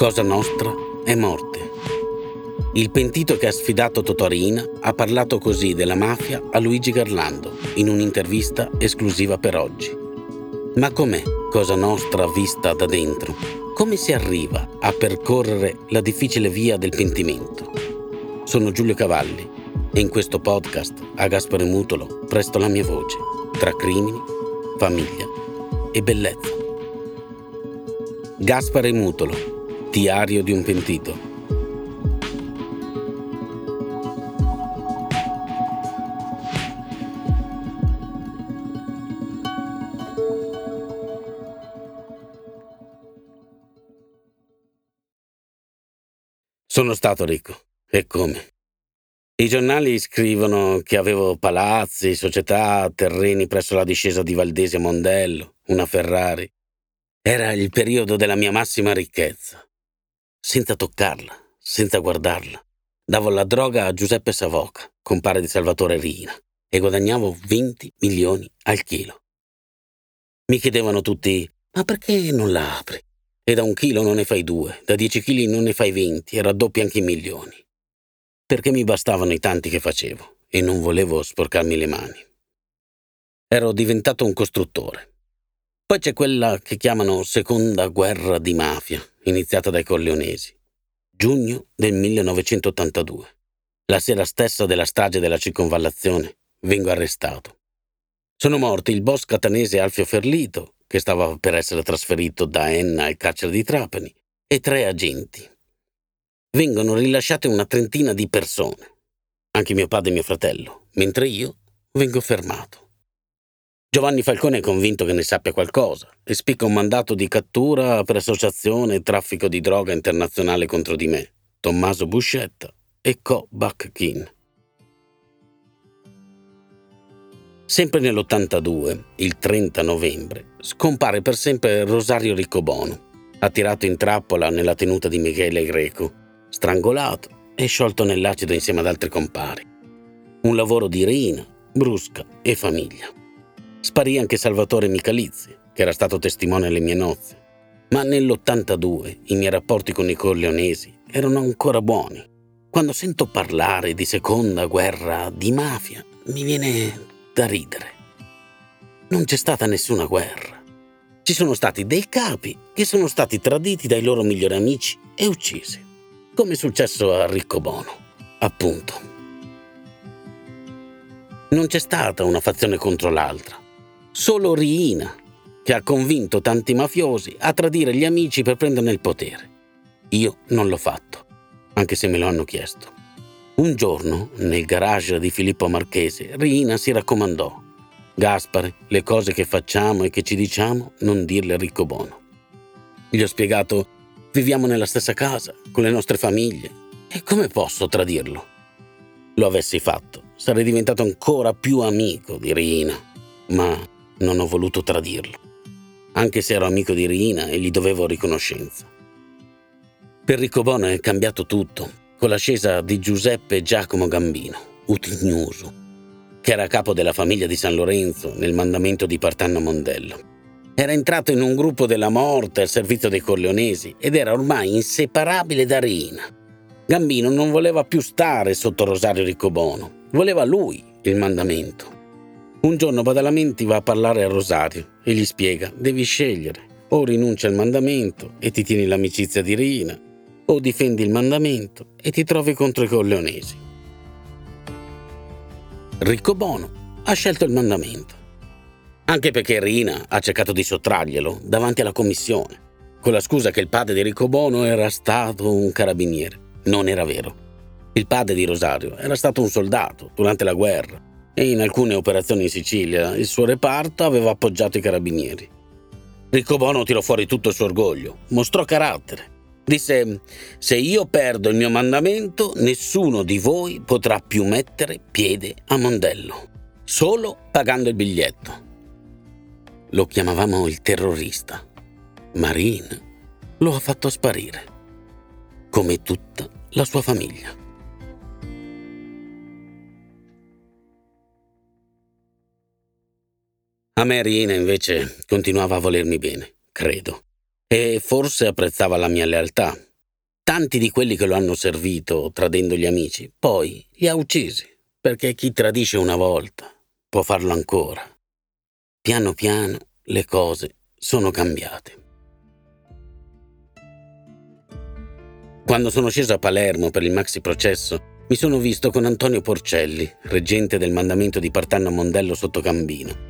Cosa nostra è morte. Il pentito che ha sfidato Totorina ha parlato così della mafia a Luigi Garlando in un'intervista esclusiva per oggi. Ma com'è Cosa Nostra vista da dentro? Come si arriva a percorrere la difficile via del pentimento? Sono Giulio Cavalli e in questo podcast a Gaspare Mutolo presto la mia voce tra crimini, famiglia e bellezza. Gaspare Mutolo Diario di un pentito. Sono stato ricco. E come? I giornali scrivono che avevo palazzi, società, terreni presso la discesa di Valdesi a Mondello, una Ferrari. Era il periodo della mia massima ricchezza senza toccarla, senza guardarla. Davo la droga a Giuseppe Savoca, compare di Salvatore Rina, e guadagnavo 20 milioni al chilo. Mi chiedevano tutti, ma perché non la apri? E da un chilo non ne fai due, da dieci chili non ne fai venti e raddoppi anche i milioni. Perché mi bastavano i tanti che facevo e non volevo sporcarmi le mani. Ero diventato un costruttore. Poi c'è quella che chiamano seconda guerra di mafia, iniziata dai corleonesi. Giugno del 1982. La sera stessa della strage della circonvallazione vengo arrestato. Sono morti il boss catanese Alfio Ferlito, che stava per essere trasferito da Enna al carcere di Trapani, e tre agenti. Vengono rilasciate una trentina di persone, anche mio padre e mio fratello, mentre io vengo fermato. Giovanni Falcone è convinto che ne sappia qualcosa e spicca un mandato di cattura per associazione e traffico di droga internazionale contro di me, Tommaso Buscetta e Co Bakkin. Sempre nell'82, il 30 novembre, scompare per sempre Rosario Riccobono, attirato in trappola nella tenuta di Michele Greco, strangolato e sciolto nell'acido insieme ad altri compari. Un lavoro di Rina, Brusca e famiglia. Sparì anche Salvatore Michalizzi, che era stato testimone alle mie nozze. Ma nell'82 i miei rapporti con i corleonesi erano ancora buoni. Quando sento parlare di seconda guerra di mafia, mi viene da ridere. Non c'è stata nessuna guerra. Ci sono stati dei capi che sono stati traditi dai loro migliori amici e uccisi, come è successo a Riccobono, appunto. Non c'è stata una fazione contro l'altra. Solo Riina, che ha convinto tanti mafiosi a tradire gli amici per prenderne il potere. Io non l'ho fatto, anche se me lo hanno chiesto. Un giorno, nel garage di Filippo Marchese, Riina si raccomandò. Gaspare, le cose che facciamo e che ci diciamo, non dirle a Riccobono. Gli ho spiegato, viviamo nella stessa casa, con le nostre famiglie, e come posso tradirlo? Lo avessi fatto, sarei diventato ancora più amico di Riina, ma non ho voluto tradirlo, anche se ero amico di Rina e gli dovevo riconoscenza. Per Riccobono è cambiato tutto, con l'ascesa di Giuseppe Giacomo Gambino, Utignuso, che era capo della famiglia di San Lorenzo nel mandamento di Partanno Mondello. Era entrato in un gruppo della morte al servizio dei Corleonesi ed era ormai inseparabile da Rina. Gambino non voleva più stare sotto Rosario Riccobono, voleva lui il mandamento. Un giorno Badalamenti va a parlare a Rosario e gli spiega: devi scegliere. O rinuncia al mandamento e ti tieni l'amicizia di Rina, o difendi il mandamento e ti trovi contro i corleonesi. Riccobono ha scelto il mandamento, anche perché Rina ha cercato di sottrarglielo davanti alla commissione, con la scusa che il padre di Riccobono era stato un carabiniere. Non era vero. Il padre di Rosario era stato un soldato durante la guerra e in alcune operazioni in Sicilia il suo reparto aveva appoggiato i carabinieri. Riccobono tirò fuori tutto il suo orgoglio, mostrò carattere. Disse, se io perdo il mio mandamento, nessuno di voi potrà più mettere piede a Mondello, solo pagando il biglietto. Lo chiamavamo il terrorista. Marin lo ha fatto sparire, come tutta la sua famiglia. A me Rina invece continuava a volermi bene, credo, e forse apprezzava la mia lealtà. Tanti di quelli che lo hanno servito tradendo gli amici, poi li ha uccisi, perché chi tradisce una volta può farlo ancora. Piano piano le cose sono cambiate. Quando sono sceso a Palermo per il maxi processo, mi sono visto con Antonio Porcelli, reggente del mandamento di Partanna Mondello sotto Cambino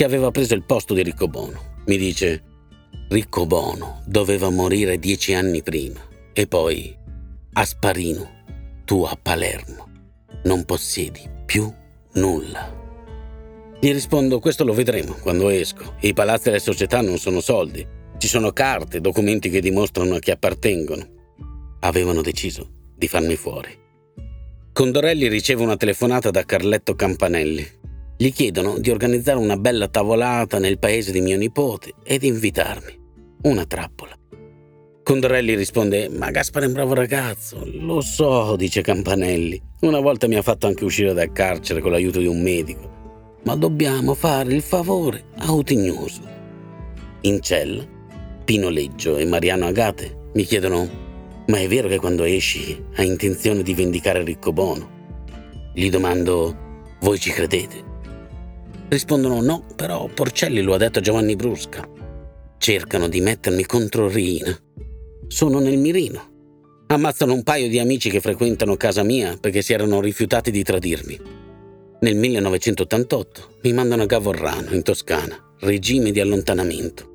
che aveva preso il posto di Riccobono. Mi dice, Riccobono doveva morire dieci anni prima e poi a Sparino, tu a Palermo, non possiedi più nulla. Gli rispondo, questo lo vedremo quando esco. I palazzi e le società non sono soldi. Ci sono carte, documenti che dimostrano a chi appartengono. Avevano deciso di farmi fuori. Condorelli riceve una telefonata da Carletto Campanelli, gli chiedono di organizzare una bella tavolata nel paese di mio nipote e di invitarmi. Una trappola. Condorelli risponde: Ma Gaspare è un bravo ragazzo. Lo so, dice Campanelli. Una volta mi ha fatto anche uscire dal carcere con l'aiuto di un medico. Ma dobbiamo fare il favore a Utignoso. In cella, Pino Leggio e Mariano Agate mi chiedono: Ma è vero che quando esci hai intenzione di vendicare Riccobono? Gli domando: Voi ci credete? Rispondono no, però Porcelli lo ha detto a Giovanni Brusca. Cercano di mettermi contro Rina. Sono nel mirino. Ammazzano un paio di amici che frequentano casa mia perché si erano rifiutati di tradirmi. Nel 1988 mi mandano a Gavorrano, in Toscana, regime di allontanamento.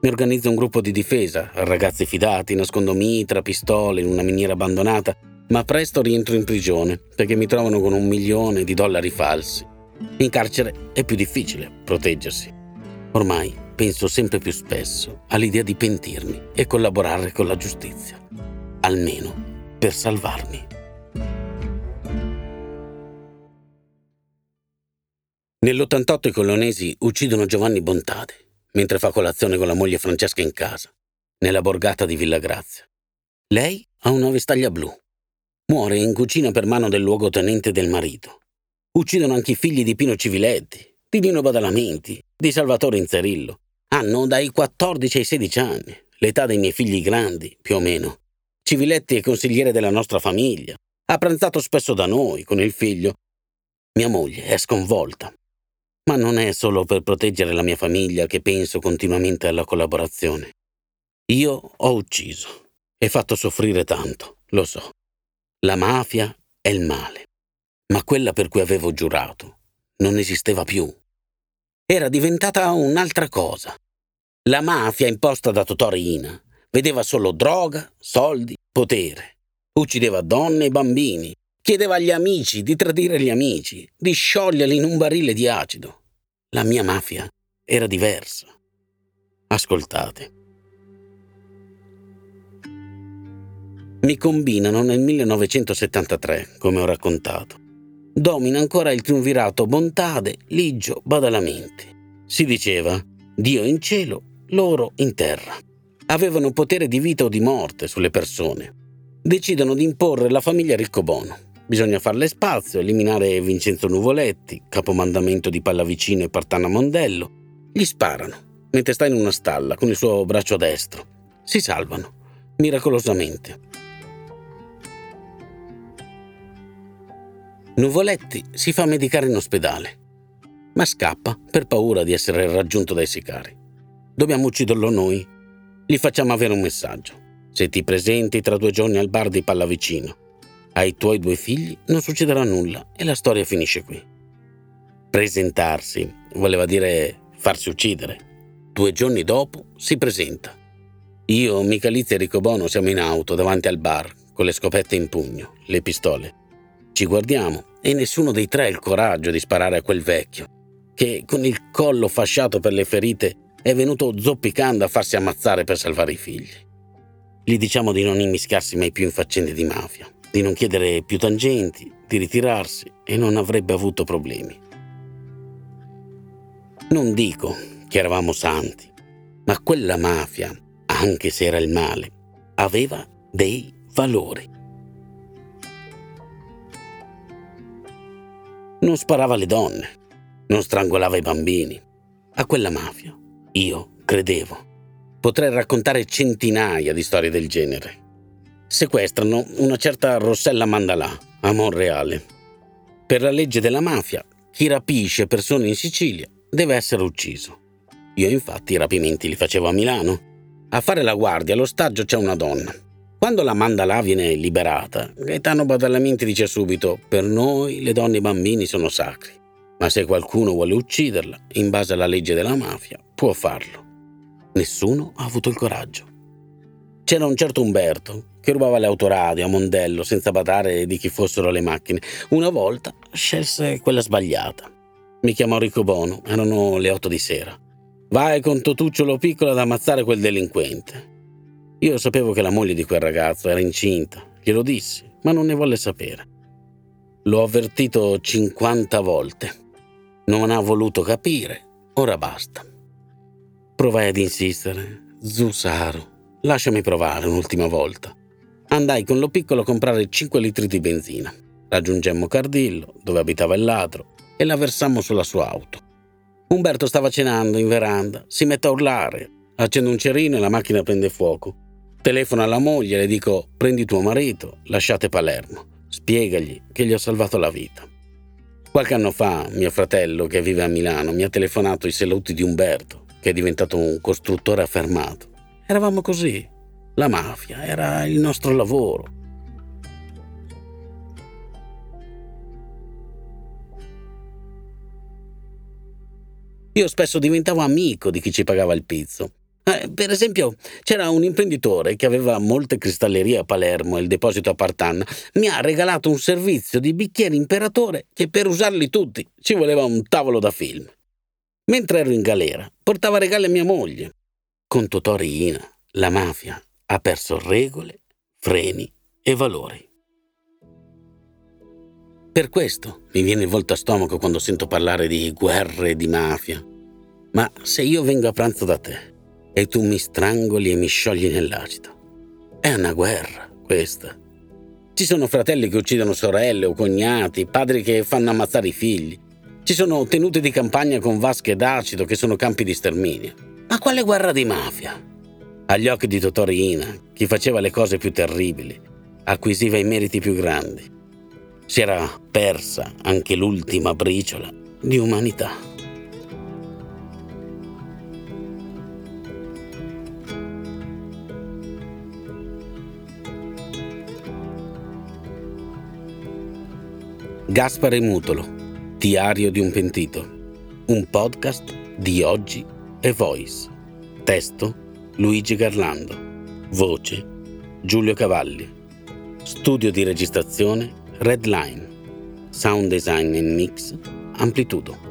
Mi organizzo un gruppo di difesa, ragazzi fidati, nascondo mitra, pistole in una miniera abbandonata, ma presto rientro in prigione perché mi trovano con un milione di dollari falsi. In carcere è più difficile proteggersi. Ormai penso sempre più spesso all'idea di pentirmi e collaborare con la giustizia, almeno per salvarmi. Nell'88 i colonesi uccidono Giovanni Bontade mentre fa colazione con la moglie Francesca in casa, nella borgata di Villa Grazia. Lei ha una vestaglia blu. Muore in cucina per mano del luogotenente del marito. Uccidono anche i figli di Pino Civiletti, di Nino Badalamenti, di Salvatore Inzerillo. Hanno dai 14 ai 16 anni, l'età dei miei figli grandi, più o meno. Civiletti è consigliere della nostra famiglia. Ha pranzato spesso da noi, con il figlio. Mia moglie è sconvolta. Ma non è solo per proteggere la mia famiglia che penso continuamente alla collaborazione. Io ho ucciso e fatto soffrire tanto, lo so. La mafia è il male ma quella per cui avevo giurato non esisteva più. Era diventata un'altra cosa. La mafia imposta da Totò Riina vedeva solo droga, soldi, potere. Uccideva donne e bambini, chiedeva agli amici di tradire gli amici, di scioglierli in un barile di acido. La mia mafia era diversa. Ascoltate. Mi combinano nel 1973, come ho raccontato domina ancora il triunvirato Bontade, Ligio, Badalamenti. Si diceva Dio in cielo, loro in terra. Avevano potere di vita o di morte sulle persone. Decidono di imporre la famiglia Riccobono. Bisogna farle spazio, eliminare Vincenzo Nuvoletti, capomandamento di Pallavicino e Partana Mondello. Gli sparano, mentre sta in una stalla con il suo braccio destro. Si salvano, miracolosamente. Nuvoletti si fa medicare in ospedale, ma scappa per paura di essere raggiunto dai sicari. Dobbiamo ucciderlo noi. Gli facciamo avere un messaggio. Se ti presenti tra due giorni al bar di Pallavicino, ai tuoi due figli non succederà nulla e la storia finisce qui. Presentarsi voleva dire farsi uccidere. Due giorni dopo si presenta. Io, Michalizia e Ricobono siamo in auto davanti al bar con le scopette in pugno, le pistole. Ci guardiamo e nessuno dei tre ha il coraggio di sparare a quel vecchio, che con il collo fasciato per le ferite è venuto zoppicando a farsi ammazzare per salvare i figli. Gli diciamo di non immiscarsi mai più in faccende di mafia, di non chiedere più tangenti, di ritirarsi e non avrebbe avuto problemi. Non dico che eravamo santi, ma quella mafia, anche se era il male, aveva dei valori. Non sparava alle donne, non strangolava i bambini. A quella mafia io credevo. Potrei raccontare centinaia di storie del genere. Sequestrano una certa Rossella Mandalà a Monreale. Per la legge della mafia, chi rapisce persone in Sicilia deve essere ucciso. Io infatti i rapimenti li facevo a Milano. A fare la guardia allo stagio c'è una donna. Quando la Mandalà viene liberata, Gaetano Badalamenti dice subito: Per noi le donne e i bambini sono sacri. Ma se qualcuno vuole ucciderla, in base alla legge della mafia, può farlo. Nessuno ha avuto il coraggio. C'era un certo Umberto che rubava le autoradio a Mondello senza badare di chi fossero le macchine. Una volta scelse quella sbagliata. Mi chiamò Rico Bono, erano le otto di sera. Vai con Totucciolo piccolo ad ammazzare quel delinquente. Io sapevo che la moglie di quel ragazzo era incinta, glielo dissi, ma non ne volle sapere. L'ho avvertito 50 volte. Non ha voluto capire, ora basta. Provai ad insistere. Zusaro, lasciami provare un'ultima volta. Andai con lo piccolo a comprare 5 litri di benzina. Raggiungemmo Cardillo, dove abitava il ladro, e la versammo sulla sua auto. Umberto stava cenando in veranda, si mette a urlare, accende un cerino e la macchina prende fuoco. Telefono alla moglie e le dico prendi tuo marito, lasciate Palermo, spiegagli che gli ho salvato la vita. Qualche anno fa mio fratello, che vive a Milano, mi ha telefonato i saluti di Umberto, che è diventato un costruttore affermato. Eravamo così. La mafia era il nostro lavoro. Io spesso diventavo amico di chi ci pagava il pizzo eh, per esempio, c'era un imprenditore che aveva molte cristallerie a Palermo e il deposito a Partan. Mi ha regalato un servizio di bicchieri imperatore che per usarli tutti ci voleva un tavolo da film. Mentre ero in galera, portava regali a mia moglie. Con Totò la mafia ha perso regole, freni e valori. Per questo mi viene il volto a stomaco quando sento parlare di guerre e di mafia. Ma se io vengo a pranzo da te, e tu mi strangoli e mi sciogli nell'acido. È una guerra, questa. Ci sono fratelli che uccidono sorelle o cognati, padri che fanno ammazzare i figli. Ci sono tenute di campagna con vasche d'acido che sono campi di sterminio. Ma quale guerra di mafia? Agli occhi di Totorina, chi faceva le cose più terribili, acquisiva i meriti più grandi. Si era persa anche l'ultima briciola di umanità. Gaspare Mutolo, Diario di un pentito, un podcast di oggi e Voice. Testo Luigi Garlando. Voce Giulio Cavalli. Studio di registrazione Redline. Sound design e mix Amplitudo.